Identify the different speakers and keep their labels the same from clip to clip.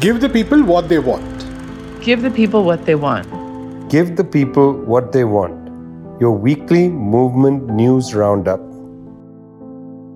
Speaker 1: Give the people what they want.
Speaker 2: Give the people what they want.
Speaker 3: Give the people what they want. Your weekly movement news roundup.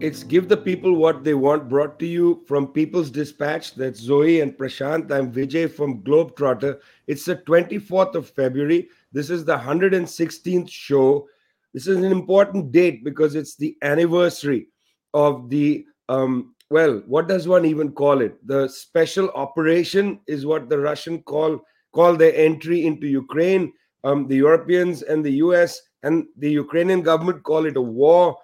Speaker 4: It's Give the People What They Want, brought to you from People's Dispatch. That's Zoe and Prashant. I'm Vijay from Globetrotter. It's the 24th of February. This is the 116th show. This is an important date because it's the anniversary of the, um, well, what does one even call it? The special operation is what the Russian call call their entry into Ukraine. Um, the Europeans and the US and the Ukrainian government call it a war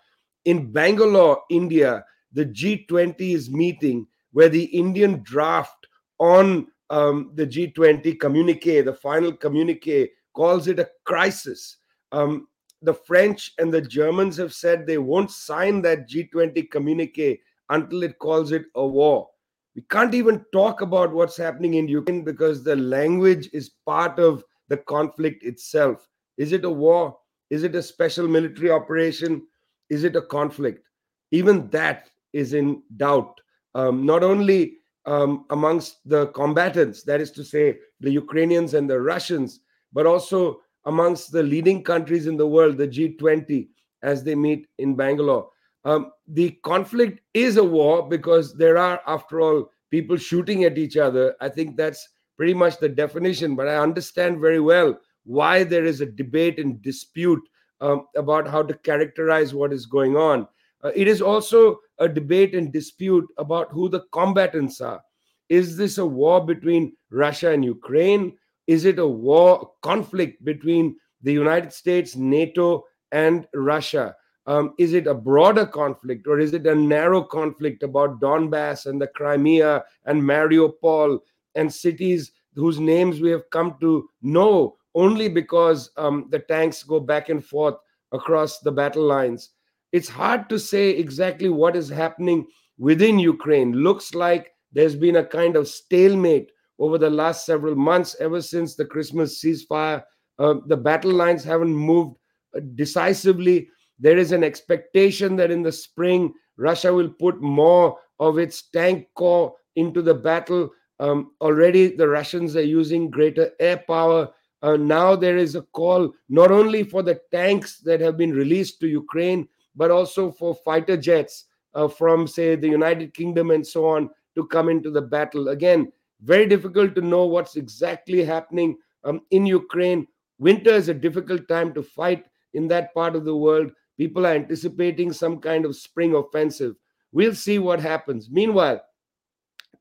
Speaker 4: in Bangalore, India, the G20 is meeting where the Indian draft on um, the G20 communique, the final communique, calls it a crisis. Um, the French and the Germans have said they won't sign that G20 communique until it calls it a war. We can't even talk about what's happening in Ukraine because the language is part of the conflict itself. Is it a war? Is it a special military operation? Is it a conflict? Even that is in doubt, um, not only um, amongst the combatants, that is to say, the Ukrainians and the Russians, but also amongst the leading countries in the world, the G20, as they meet in Bangalore. Um, the conflict is a war because there are, after all, people shooting at each other. I think that's pretty much the definition, but I understand very well why there is a debate and dispute um, about how to characterize what is going on. Uh, it is also a debate and dispute about who the combatants are. Is this a war between Russia and Ukraine? Is it a war, conflict between the United States, NATO, and Russia? Um, is it a broader conflict or is it a narrow conflict about Donbass and the Crimea and Mariupol and cities whose names we have come to know only because um, the tanks go back and forth across the battle lines. It's hard to say exactly what is happening within Ukraine. Looks like there's been a kind of stalemate over the last several months, ever since the Christmas ceasefire. Uh, the battle lines haven't moved uh, decisively. There is an expectation that in the spring, Russia will put more of its tank corps into the battle. Um, already, the Russians are using greater air power uh, now there is a call not only for the tanks that have been released to Ukraine, but also for fighter jets uh, from, say, the United Kingdom and so on to come into the battle. Again, very difficult to know what's exactly happening um, in Ukraine. Winter is a difficult time to fight in that part of the world. People are anticipating some kind of spring offensive. We'll see what happens. Meanwhile,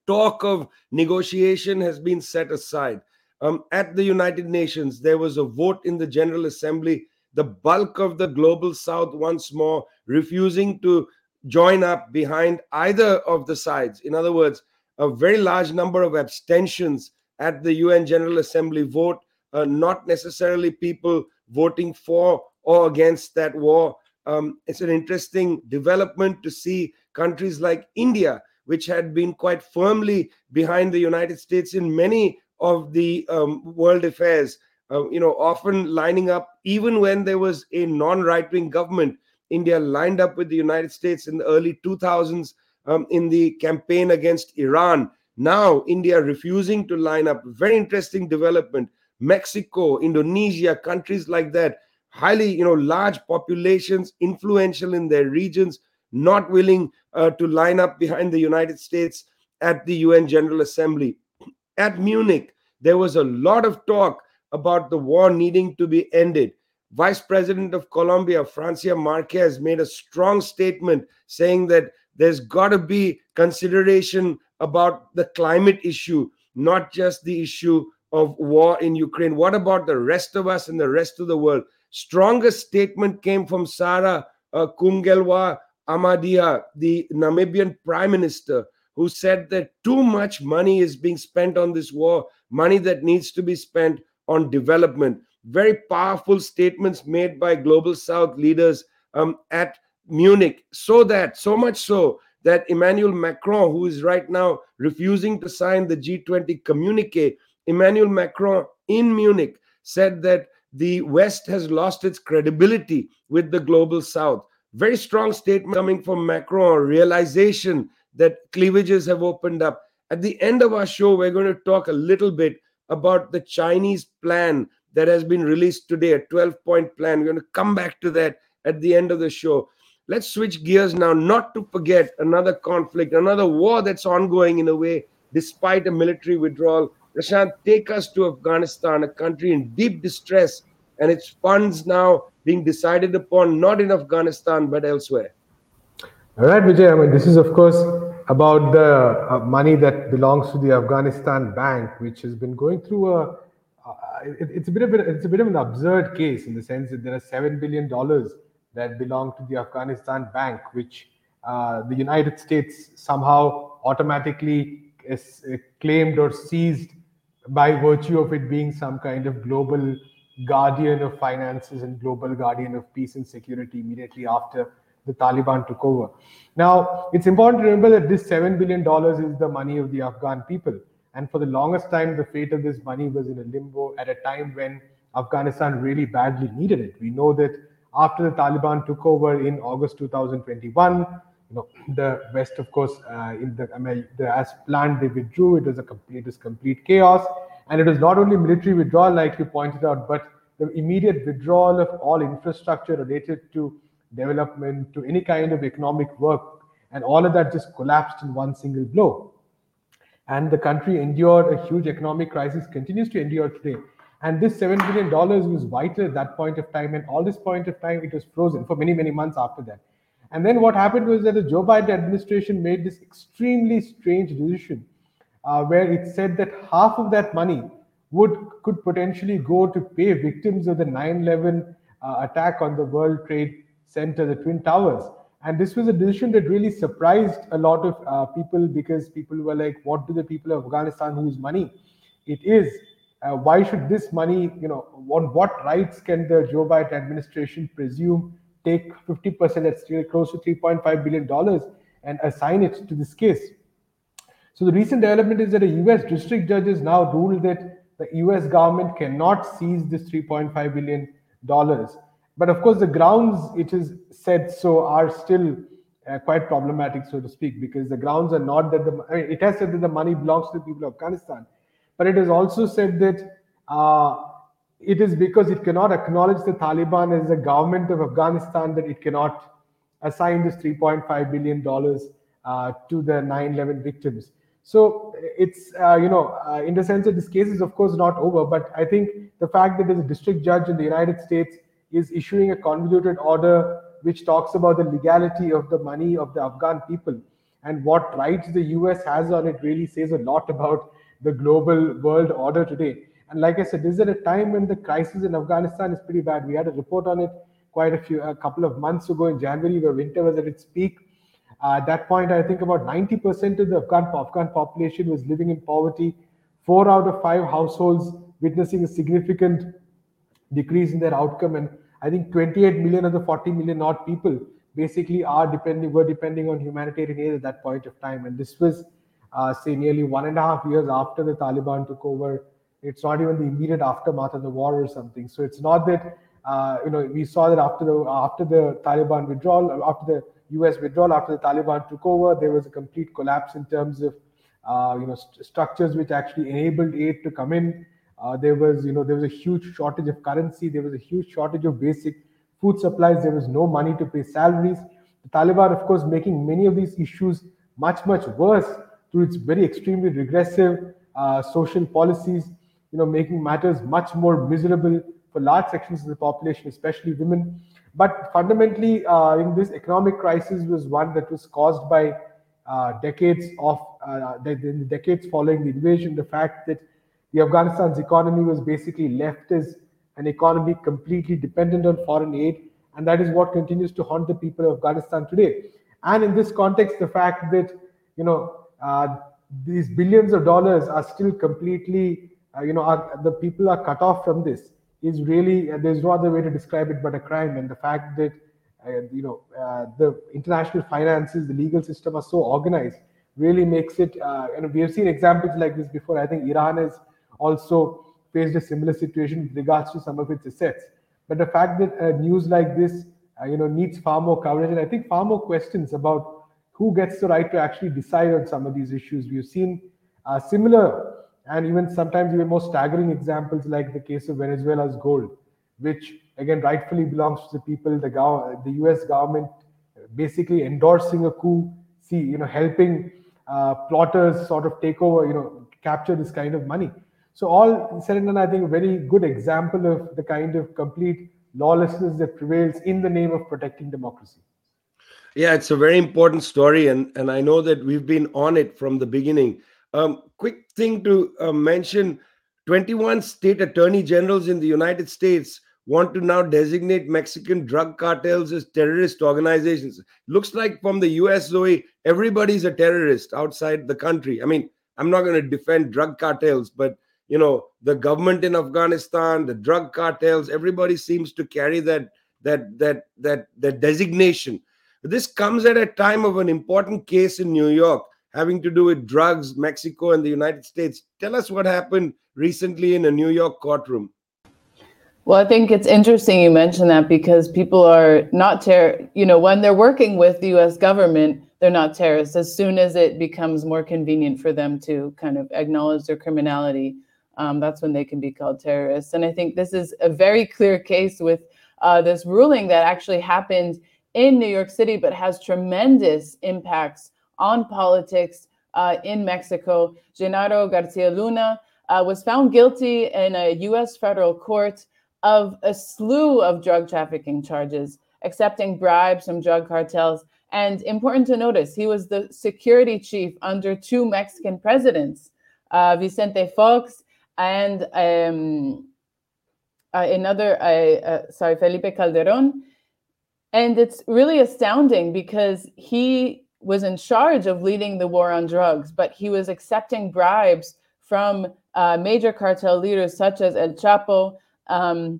Speaker 4: talk of negotiation has been set aside. Um, at the United Nations, there was a vote in the General Assembly. The bulk of the global south, once more, refusing to join up behind either of the sides. In other words, a very large number of abstentions at the UN General Assembly vote, uh, not necessarily people voting for or against that war. Um, it's an interesting development to see countries like India, which had been quite firmly behind the United States in many of the um, world affairs, uh, you know, often lining up, even when there was a non right wing government, India lined up with the United States in the early 2000s um, in the campaign against Iran. Now, India refusing to line up. Very interesting development. Mexico, Indonesia, countries like that, highly, you know, large populations, influential in their regions, not willing uh, to line up behind the United States at the UN General Assembly at Munich, there was a lot of talk about the war needing to be ended. Vice President of Colombia, Francia Marquez, made a strong statement saying that there's got to be consideration about the climate issue, not just the issue of war in Ukraine. What about the rest of us and the rest of the world? Strongest statement came from Sarah uh, Kungelwa Amadia, the Namibian prime minister, who said that too much money is being spent on this war, money that needs to be spent on development. Very powerful statements made by Global South leaders um, at Munich, so that, so much so, that Emmanuel Macron, who is right now refusing to sign the G20 communique, Emmanuel Macron in Munich said that the West has lost its credibility with the global South. Very strong statement coming from Macron, realization that cleavages have opened up. At the end of our show, we're going to talk a little bit about the Chinese plan that has been released today, a 12 point plan. We're going to come back to that at the end of the show. Let's switch gears now, not to forget another conflict, another war that's ongoing in a way, despite a military withdrawal. Prashant, take us to Afghanistan, a country in deep distress, and its funds now being decided upon not in Afghanistan but elsewhere.
Speaker 5: All right, Vijay. I mean, this is, of course, about the uh, money that belongs to the Afghanistan Bank, which has been going through a. Uh, it, it's a bit of a, it's a bit of an absurd case in the sense that there are seven billion dollars that belong to the Afghanistan Bank, which uh, the United States somehow automatically uh, claimed or seized by virtue of it being some kind of global guardian of finances and global guardian of peace and security immediately after the Taliban took over. Now, it's important to remember that this $7 billion is the money of the Afghan people. And for the longest time, the fate of this money was in a limbo at a time when Afghanistan really badly needed it. We know that after the Taliban took over in August 2021, you know, the West, of course, uh, in the, I mean, the, as planned, they withdrew. It was a complete, it was complete chaos. And it was not only military withdrawal, like you pointed out, but the immediate withdrawal of all infrastructure related to development, to any kind of economic work. And all of that just collapsed in one single blow. And the country endured a huge economic crisis, continues to endure today. And this $7 billion was vital at that point of time. And all this point of time, it was frozen for many, many months after that. And then what happened was that the Joe Biden administration made this extremely strange decision uh, where it said that half of that money would could potentially go to pay victims of the 9/11 uh, attack on the World Trade Center, the Twin Towers. And this was a decision that really surprised a lot of uh, people because people were like, "What do the people of Afghanistan whose money it is? Uh, why should this money, you know, on what rights can the Joe Biden administration presume take 50%, that's close to 3.5 billion dollars, and assign it to this case?" So the recent development is that a U.S. district judge has now ruled that the U.S. government cannot seize this 3.5 billion dollars. But of course, the grounds it is said so are still uh, quite problematic, so to speak, because the grounds are not that the I mean, it has said that the money belongs to the people of Afghanistan, but it has also said that uh, it is because it cannot acknowledge the Taliban as a government of Afghanistan that it cannot assign this 3.5 billion dollars uh, to the 9/11 victims. So it's uh, you know uh, in the sense that this case is of course not over, but I think the fact that there's a district judge in the United States is issuing a convoluted order which talks about the legality of the money of the Afghan people and what rights the US has on it really says a lot about the global world order today. And like I said, this is at a time when the crisis in Afghanistan is pretty bad. We had a report on it quite a few a couple of months ago in January, where winter was at its peak uh, at that point, I think about 90% of the Afghan, Afghan population was living in poverty. Four out of five households witnessing a significant decrease in their outcome. And I think 28 million of the 40 million odd people basically are depending were depending on humanitarian aid at that point of time. And this was, uh, say, nearly one and a half years after the Taliban took over. It's not even the immediate aftermath of the war or something. So it's not that uh, you know we saw that after the after the Taliban withdrawal, after the U.S. withdrawal after the Taliban took over, there was a complete collapse in terms of uh, you know st- structures which actually enabled aid to come in. Uh, there was you know there was a huge shortage of currency. There was a huge shortage of basic food supplies. There was no money to pay salaries. The Taliban, of course, making many of these issues much much worse through its very extremely regressive uh, social policies. You know, making matters much more miserable for large sections of the population, especially women. But fundamentally, uh, in this economic crisis was one that was caused by uh, decades of uh, the, the, decades following the invasion. The fact that the Afghanistan's economy was basically left as an economy completely dependent on foreign aid, and that is what continues to haunt the people of Afghanistan today. And in this context, the fact that you know uh, these billions of dollars are still completely, uh, you know, are, the people are cut off from this is really uh, there's no other way to describe it but a crime. And the fact that uh, you know uh, the international finances the legal system are so organized really makes it uh, and we have seen examples like this before. I think iran has also faced a similar situation with regards to some of its assets. But the fact that uh, news like this uh, you know needs far more coverage. And i think far more questions about who gets the right to actually decide on some of these issues. We've seen Uh, similar and even sometimes even more staggering examples like the case of Venezuela's gold, which again rightfully belongs to the people, the, gov- the US government basically endorsing a coup, see, you know, helping uh, plotters sort of take over, you know, capture this kind of money. So all said and done, I think a very good example of the kind of complete lawlessness that prevails in the name of protecting democracy.
Speaker 4: Yeah, it's a very important story, and and I know that we've been on it from the beginning. Um, quick thing to uh, mention: 21 state attorney generals in the United States want to now designate Mexican drug cartels as terrorist organizations. Looks like from the US, Zoe, everybody's a terrorist outside the country. I mean, I'm not going to defend drug cartels, but you know, the government in Afghanistan, the drug cartels, everybody seems to carry that that that that that designation. This comes at a time of an important case in New York having to do with drugs, Mexico, and the United States. Tell us what happened recently in a New York courtroom.
Speaker 2: Well, I think it's interesting you mentioned that because people are not terror. You know, when they're working with the U.S. government, they're not terrorists. As soon as it becomes more convenient for them to kind of acknowledge their criminality, um, that's when they can be called terrorists. And I think this is a very clear case with uh, this ruling that actually happened in New York City, but has tremendous impacts on politics uh, in Mexico. Genaro Garcia Luna uh, was found guilty in a U.S. federal court of a slew of drug trafficking charges, accepting bribes from drug cartels. And important to notice, he was the security chief under two Mexican presidents, uh, Vicente Fox and um, uh, another, uh, uh sorry, Felipe Calderon. And it's really astounding because he was in charge of leading the war on drugs, but he was accepting bribes from uh, major cartel leaders such as El Chapo, um,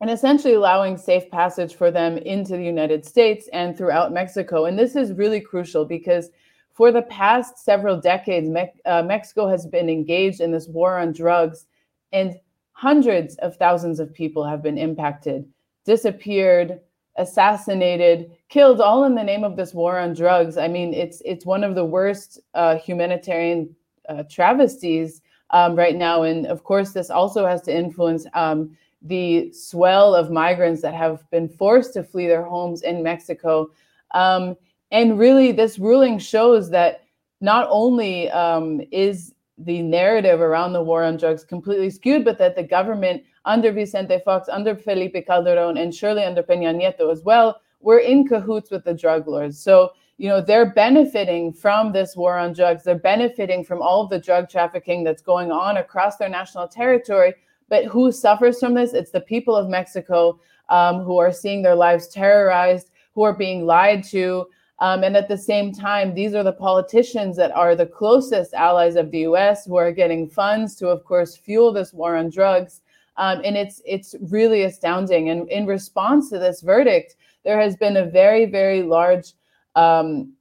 Speaker 2: and essentially allowing safe passage for them into the United States and throughout Mexico. And this is really crucial because for the past several decades, Me- uh, Mexico has been engaged in this war on drugs, and hundreds of thousands of people have been impacted, disappeared, assassinated, killed, all in the name of this war on drugs. I mean, it's it's one of the worst uh, humanitarian uh, travesties um, right now. And of course, this also has to influence um, the swell of migrants that have been forced to flee their homes in Mexico. Um, and really, this ruling shows that not only um, is the narrative around the war on drugs completely skewed, but that the government under Vicente Fox, under Felipe Calderon, and surely under Peña Nieto as well, were in cahoots with the drug lords. So you know they're benefiting from this war on drugs. They're benefiting from all of the drug trafficking that's going on across their national territory. But who suffers from this? It's the people of mexico um, who are seeing their lives terrorized who are being lied to. Um, and at the same time these are the politicians that are the closest allies of the us who are getting funds to of course fuel this war on drugs. Um, and it's it's really astounding. And in response to this verdict there has been a very very large um,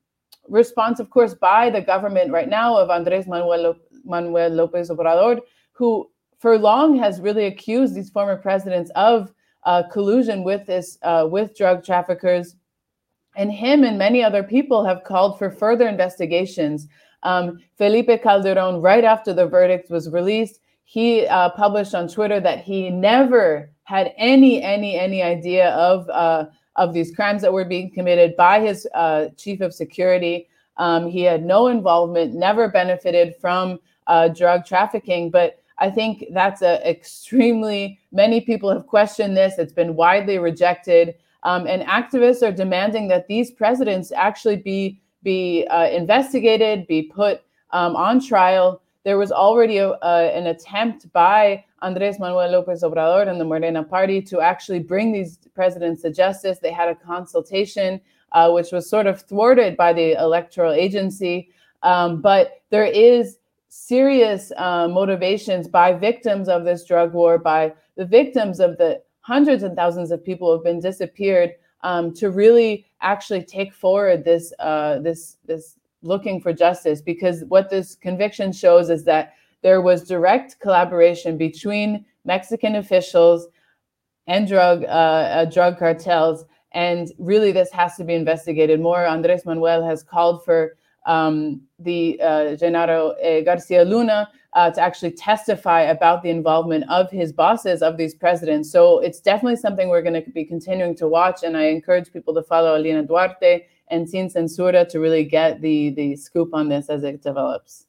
Speaker 2: response, of course, by the government right now of Andres Manuel, Manuel Lopez Obrador, who for long has really accused these former presidents of uh, collusion with this uh, with drug traffickers, and him and many other people have called for further investigations. Um, Felipe Calderon, right after the verdict was released, he uh, published on Twitter that he never had any any any idea of uh, of these crimes that were being committed by his uh, chief of security. Um, he had no involvement, never benefited from uh, drug trafficking. But I think that's a extremely many people have questioned this. It's been widely rejected, um, and activists are demanding that these presidents actually be be uh, investigated, be put um, on trial. There was already a, an attempt by Andres Manuel Lopez Obrador and the Morena Party to actually bring these presidents to justice. They had a consultation, uh, which was sort of thwarted by the electoral agency. Um, but there is serious uh, motivations by victims of this drug war, by the victims of the hundreds and thousands of people who have been disappeared, um, to really actually take forward this uh, this this looking for justice. Because what this conviction shows is that there was direct collaboration between Mexican officials and drug uh, uh, drug cartels, and really this has to be investigated more. Andres Manuel has called for um, the uh, Genaro uh, Garcia Luna uh, to actually testify about the involvement of his bosses, of these presidents. So it's definitely something we're going to be continuing to watch. And I encourage people to follow Alina Duarte and Sin Censura to really get the, the scoop on this as it develops.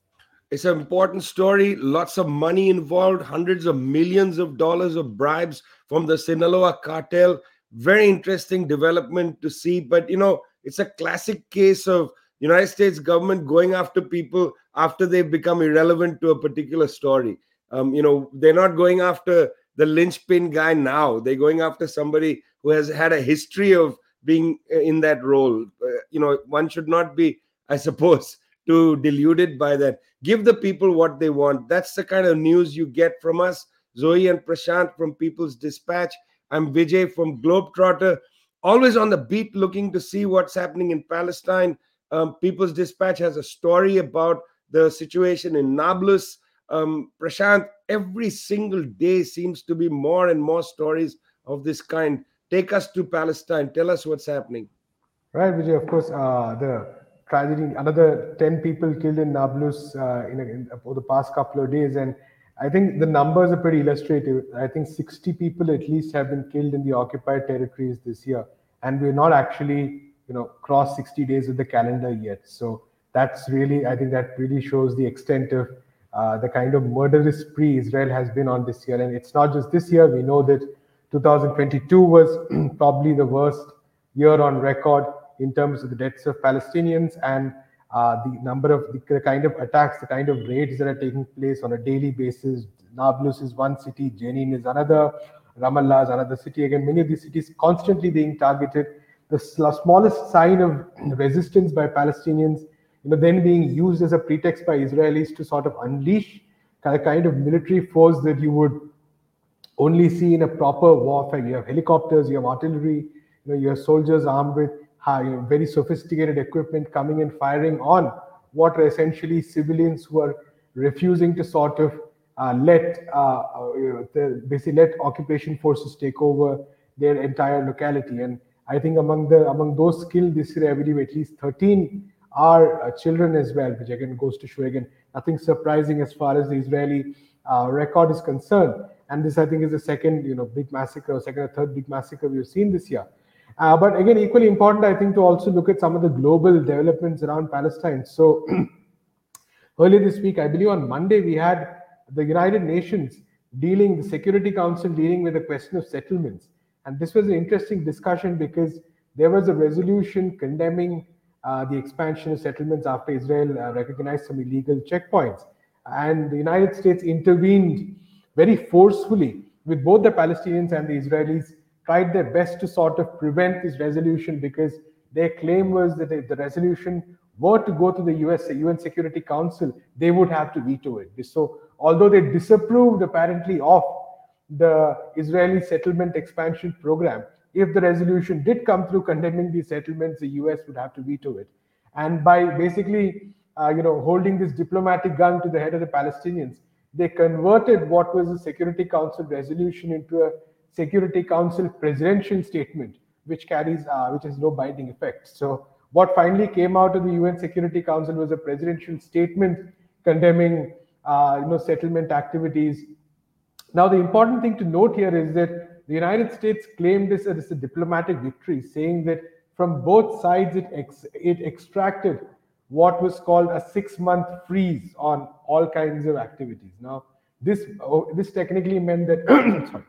Speaker 4: It's an important story. Lots of money involved, hundreds of millions of dollars of bribes from the Sinaloa cartel. Very interesting development to see. But, you know, it's a classic case of United States government going after people after they've become irrelevant to a particular story. Um, you know, they're not going after the linchpin guy now. They're going after somebody who has had a history of being uh, in that role. You know, one should not be, I suppose, too deluded by that. Give the people what they want. That's the kind of news you get from us. Zoe and Prashant from People's Dispatch. I'm Vijay from Globetrotter. Always on the beat, looking to see what's happening in Palestine. Um, People's Dispatch has a story about the situation in Nablus. Um, Prashant, every single day seems to be more and more stories of this kind. Take us to Palestine. Tell us what's happening.
Speaker 5: Right, Vijay. Of course, uh, the tragedy, another 10 people killed in Nablus uh, in, a, in, over the past couple of days. And I think the numbers are pretty illustrative. I think 60 people at least have been killed in the occupied territories this year. And we're not actually, you know, crossed 60 days of the calendar yet. So that's really, I think that really shows the extent of uh, the kind of murderous spree Israel has been on this year. And it's not just this year. We know that 2022 was probably the worst year on record in terms of the deaths of Palestinians and uh, the number of the, the, kind of attacks, the kind of raids that are taking place on a daily basis. Nablus is one city, Jenin is another, Ramallah is another city. Again, many of these cities constantly being targeted. The smallest sign of resistance by Palestinians, you know, then being used as a pretext by Israelis to sort of unleash a kind of military force that you would only see in a proper warfare. You have helicopters, you have artillery, you know, you have soldiers armed with very sophisticated equipment coming and firing on what are essentially civilians who are refusing to sort of uh, let uh, uh the, basically let occupation forces take over their entire locality. And I think among the among those killed this year, I believe at least 13 are uh, children as well, which again goes to show again nothing surprising as far as the Israeli uh, record is concerned. And this, I think, is the second, you know, big massacre, second or third big massacre we've seen this year. Uh, but again, equally important, I think, to also look at some of the global developments around Palestine. So earlier this week, I believe on Monday, we had the United Nations dealing, the Security Council dealing with the question of settlements. And this was an interesting discussion because there was a resolution condemning uh, the expansion of settlements after Israel uh, recognized some illegal checkpoints. And the United States intervened very forcefully with both the Palestinians and the Israelis tried their best to sort of prevent this resolution because their claim was that if the resolution were to go to the US UN Security Council, they would have to veto it. So although they disapproved apparently of the Israeli settlement expansion program, if the resolution did come through condemning these settlements, the US would have to veto it. And by basically, uh, you know, holding this diplomatic gun to the head of the Palestinians, they converted what was a Security Council resolution into a Security Council presidential statement, which carries, uh, which has no binding effect. So what finally came out of the UN Security Council was a presidential statement condemning, uh, you know, settlement activities. Now, the important thing to note here is that the United States claimed this as a diplomatic victory, saying that from both sides it, ex- it extracted what was called a six-month freeze on all kinds of activities. Now, this oh, this technically meant that sorry,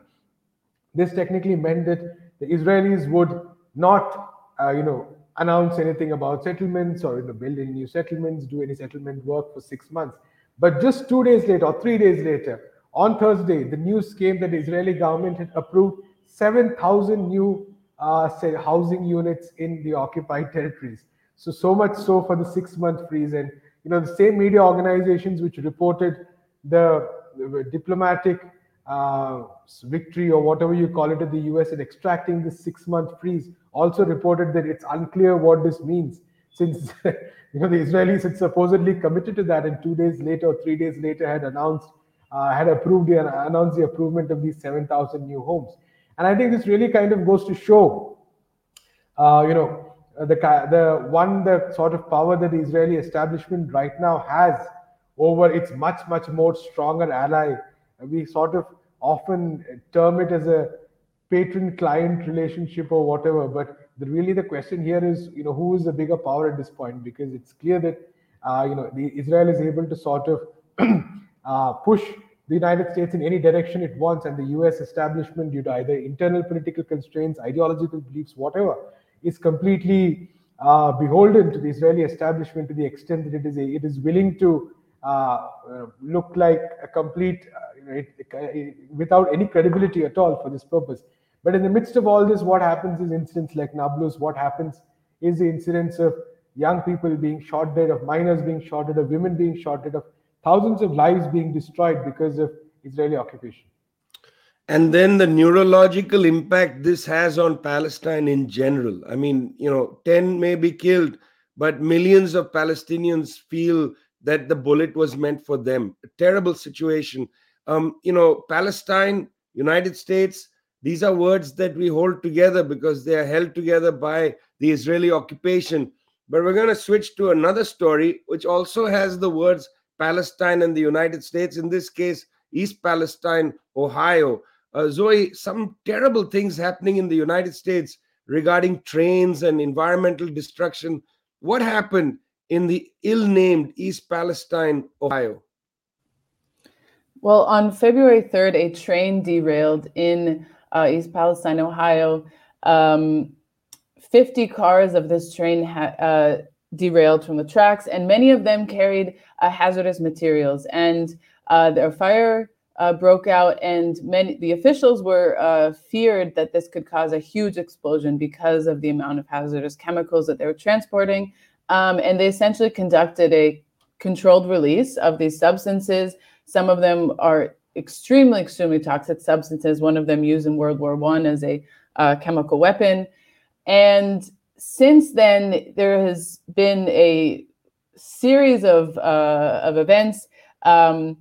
Speaker 5: this technically meant that the Israelis would not, uh, you know, announce anything about settlements or you know, build any new settlements, do any settlement work for six months. But just two days later or three days later, on Thursday, the news came that the Israeli government had approved 7,000 new uh, say housing units in the occupied territories. So so much so for the six-month freeze, and you know the same media organizations which reported the, the diplomatic uh, victory or whatever you call it in the US in extracting this six month freeze also reported that it's unclear what this means since you know the Israelis had supposedly committed to that and two days later or three days later had announced uh, had approved and announced the approval of these 7,000 new homes. And I think this really kind of goes to show, uh, you know, the the one the sort of power that the Israeli establishment right now has over its much much more stronger ally. We sort of often term it as a patron-client relationship or whatever, but the, really the question here is, you know, who is the bigger power at this point? Because it's clear that, uh, you know, Israel is able to sort of uh, push the United States in any direction it wants, and the U.S. establishment, due to either internal political constraints, ideological beliefs, whatever, is completely uh, beholden to the Israeli establishment to the extent that it is a, it is willing to uh, uh, look like a complete, it, without any credibility at all for this purpose. But in the midst of all this, what happens is incidents like Nablus. What happens is the incidents of young people being shot dead, of minors being shot dead, of women being shot dead, of thousands of lives being destroyed because of Israeli occupation.
Speaker 4: And then the neurological impact this has on Palestine in general. I mean, you know, 10 may be killed, but millions of Palestinians feel that the bullet was meant for them. A terrible situation. Um, you know, Palestine, United States, these are words that we hold together because they are held together by the Israeli occupation. But we're going to switch to another story, which also has the words Palestine and the United States, in this case, East Palestine, Ohio. Uh, Zoe, some terrible things happening in the United States regarding trains and environmental destruction. What happened in the ill named East Palestine, Ohio?
Speaker 2: Well, on February 3rd, a train derailed in uh, East Palestine, Ohio. Um, 50 cars of this train ha- uh, derailed from the tracks, and many of them carried uh, hazardous materials. And uh, their fire uh, broke out, and many the officials were uh, feared that this could cause a huge explosion because of the amount of hazardous chemicals that they were transporting. Um, and they essentially conducted a controlled release of these substances. Some of them are extremely, extremely toxic substances. One of them used in World War One as a uh, chemical weapon. And since then, there has been a series of uh, of events. Um,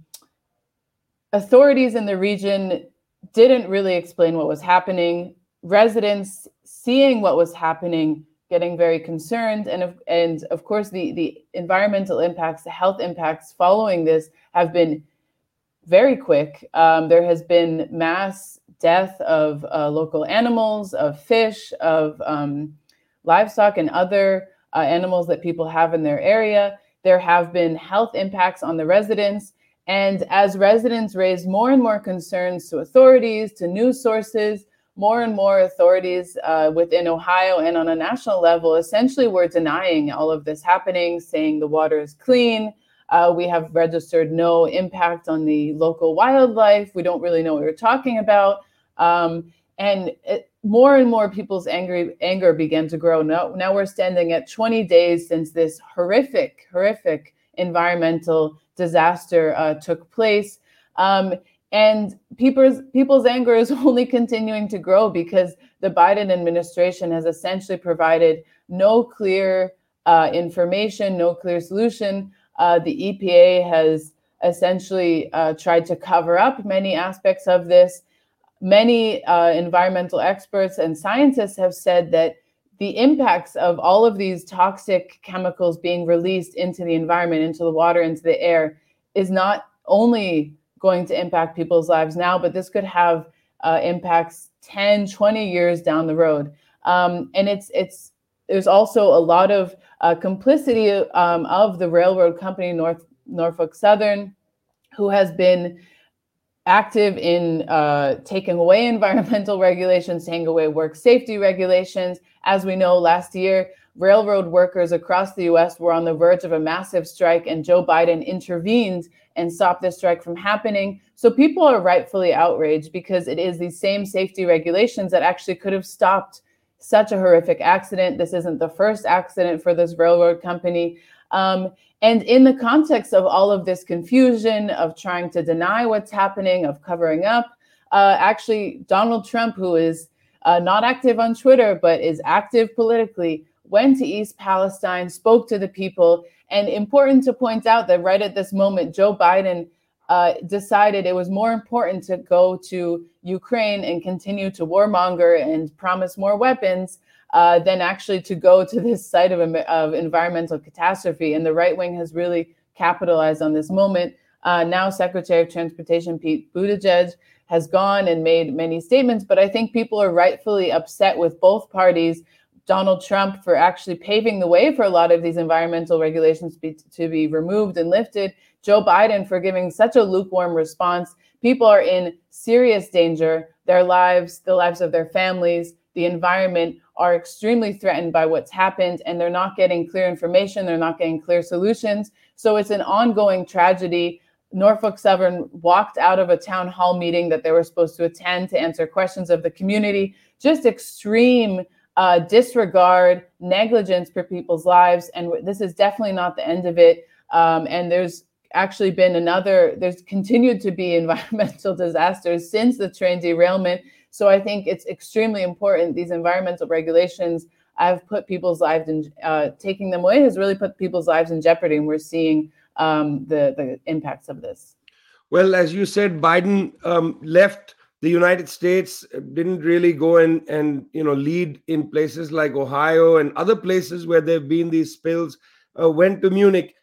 Speaker 2: authorities in the region didn't really explain what was happening. Residents seeing what was happening, getting very concerned, and of, and of course the the environmental impacts, the health impacts following this have been very quick. Um, there has been mass death of uh, local animals, of fish, of um, livestock, and other uh, animals that people have in their area. There have been health impacts on the residents. And as residents raise more and more concerns to authorities, to news sources, more and more authorities uh, within Ohio and on a national level essentially were denying all of this happening, saying the water is clean, uh, we have registered no impact on the local wildlife. We don't really know what we're talking about. Um, and it, more and more people's angry, anger began to grow. Now, now we're standing at 20 days since this horrific, horrific environmental disaster uh, took place. Um, and people's people's anger is only continuing to grow because the Biden administration has essentially provided no clear uh, information, no clear solution uh, the EPA has essentially uh, tried to cover up many aspects of this. Many uh, environmental experts and scientists have said that the impacts of all of these toxic chemicals being released into the environment, into the water, into the air, is not only going to impact people's lives now, but this could have uh, impacts 10, 20 years down the road. Um, and it's it's there's also a lot of uh, complicity um, of the railroad company North Norfolk Southern, who has been active in uh, taking away environmental regulations, taking away work safety regulations. As we know, last year, railroad workers across the US were on the verge of a massive strike, and Joe Biden intervened and stopped the strike from happening. So people are rightfully outraged because it is these same safety regulations that actually could have stopped such a horrific accident. This isn't the first accident for this railroad company. Um, and in the context of all of this confusion, of trying to deny what's happening, of covering up, uh, actually, Donald Trump, who is uh, not active on Twitter, but is active politically, went to East Palestine, spoke to the people. And important to point out that right at this moment, Joe Biden uh, decided it was more important to go to Ukraine and continue to warmonger and promise more weapons uh, than actually to go to this site of, of environmental catastrophe. And the right wing has really capitalized on this moment. Uh, now, Secretary of Transportation Pete Buttigieg has gone and made many statements, but I think people are rightfully upset with both parties. Donald Trump for actually paving the way for a lot of these environmental regulations be, to be removed and lifted. Joe Biden for giving such a lukewarm response. People are in serious danger. Their lives, the lives of their families, the environment are extremely threatened by what's happened, and they're not getting clear information. They're not getting clear solutions. So it's an ongoing tragedy. Norfolk Southern walked out of a town hall meeting that they were supposed to attend to answer questions of the community. Just extreme uh, disregard, negligence for people's lives. And this is definitely not the end of it. Um, and there's actually been another, there's continued to be environmental disasters since the train derailment. So I think it's extremely important. These environmental regulations have put people's lives in, uh, taking them away has really put people's lives in jeopardy. And we're seeing um, the, the impacts of this.
Speaker 4: Well, as you said, Biden um, left the United States, uh, didn't really go and, and you know lead in places like Ohio and other places where there have been these spills. Uh, went to Munich.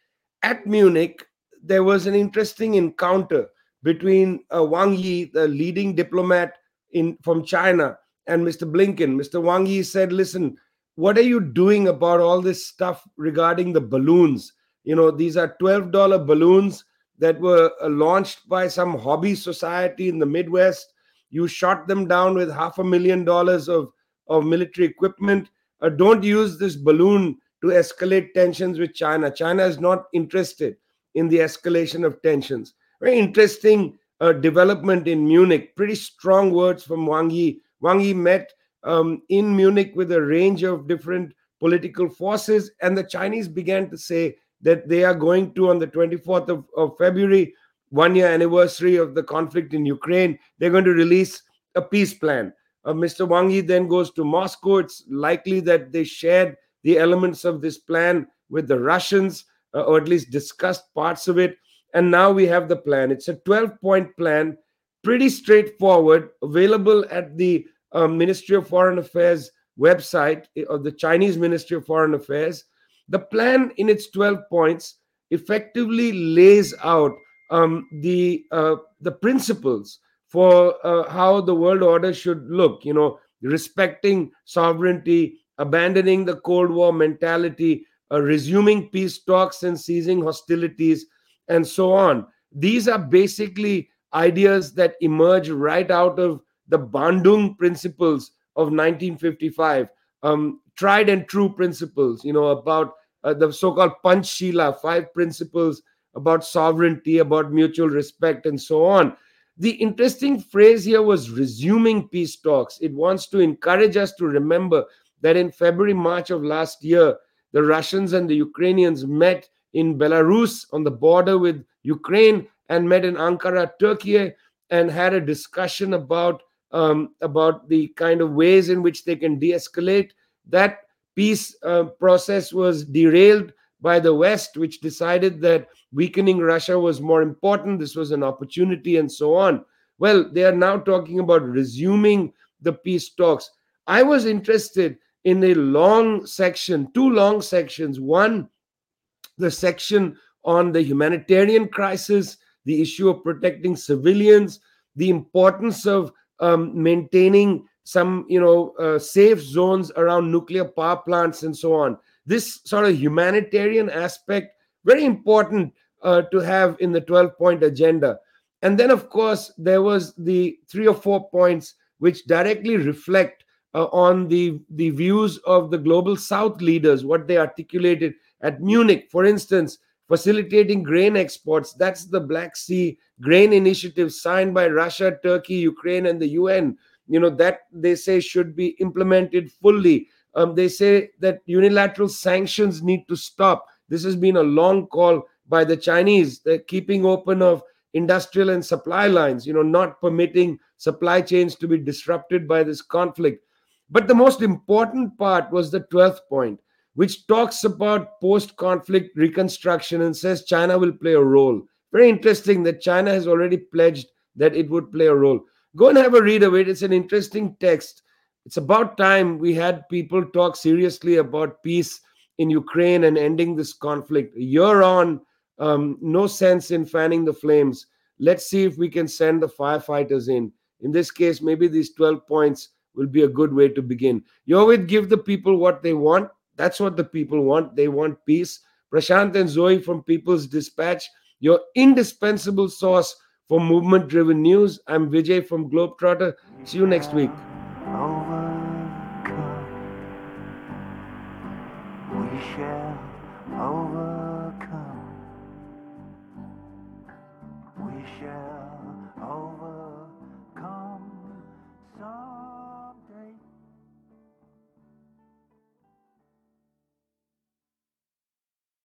Speaker 4: At Munich, there was an interesting encounter between uh, Wang Yi, the leading diplomat in from China, and Mr. Blinken. Mr. Wang Yi said, "Listen, what are you doing about all this stuff regarding the balloons? You know, these are twelve dollar balloons." That were uh, launched by some hobby society in the Midwest. You shot them down with half a million dollars of, of military equipment. Uh, don't use this balloon to escalate tensions with China. China is not interested in the escalation of tensions. Very interesting uh, development in Munich. Pretty strong words from Wang Yi. Wang Yi met um, in Munich with a range of different political forces, and the Chinese began to say that they are going to, on the 24th of, of February, one year anniversary of the conflict in Ukraine, they're going to release a peace plan. Uh, Mr. Wang Yi then goes to Moscow. It's likely that they shared the elements of this plan with the Russians, uh, or at least discussed parts of it. And now we have the plan. It's a 12 point plan, pretty straightforward, available at the uh, Ministry of Foreign Affairs website eh, of the Chinese Ministry of Foreign Affairs. The plan, in its 12 points, effectively lays out um, the uh, the principles for uh, how the world order should look. You know, respecting sovereignty, abandoning the Cold War mentality, uh, resuming peace talks and ceasing hostilities, and so on. These are basically ideas that emerge right out of the Bandung principles of 1955, um, tried and true principles. You know about uh, the so-called Panchshila, five principles about sovereignty, about mutual respect, and so on. The interesting phrase here was resuming peace talks. It wants to encourage us to remember that in February, March of last year, the Russians and the Ukrainians met in Belarus on the border with Ukraine and met in Ankara, Turkey, and had a discussion about um, about the kind of ways in which they can de-escalate. That peace uh, process was derailed by the West, which decided that weakening Russia was more important. This was an opportunity, and so on. Well, they are now talking about resuming the peace talks. I was interested in a long section, two long sections. One, the section on the humanitarian crisis, the issue of protecting civilians, the importance of um, maintaining some, you know, uh, safe zones around nuclear power plants and so on this sort of humanitarian aspect very important uh, to have in the 12 point agenda and then of course there was the three or four points which directly reflect uh, on the the views of the global south leaders what they articulated at munich for instance facilitating grain exports that's the black sea grain initiative signed by russia turkey ukraine and the un you know that they say should be implemented fully um, they say that unilateral sanctions need to stop. This has been a long call by the Chinese. They're keeping open of industrial and supply lines, you know, not permitting supply chains to be disrupted by this conflict. But the most important part was the 12th point, which talks about post conflict reconstruction and says China will play a role. Very interesting that China has already pledged that it would play a role. Go and have a read of it. It's an interesting text It's about time we had people talk seriously about peace in Ukraine and ending this conflict. A year on, um, no sense in fanning the flames. Let's see if we can send the firefighters in. In this case, maybe these 12 points will be a good way to begin. Yovid, give the people what they want. That's what the people want. They want peace. Prashant and Zoe from People's Dispatch, your indispensable source for movement driven news. I'm Vijay from Globetrotter. See you next week.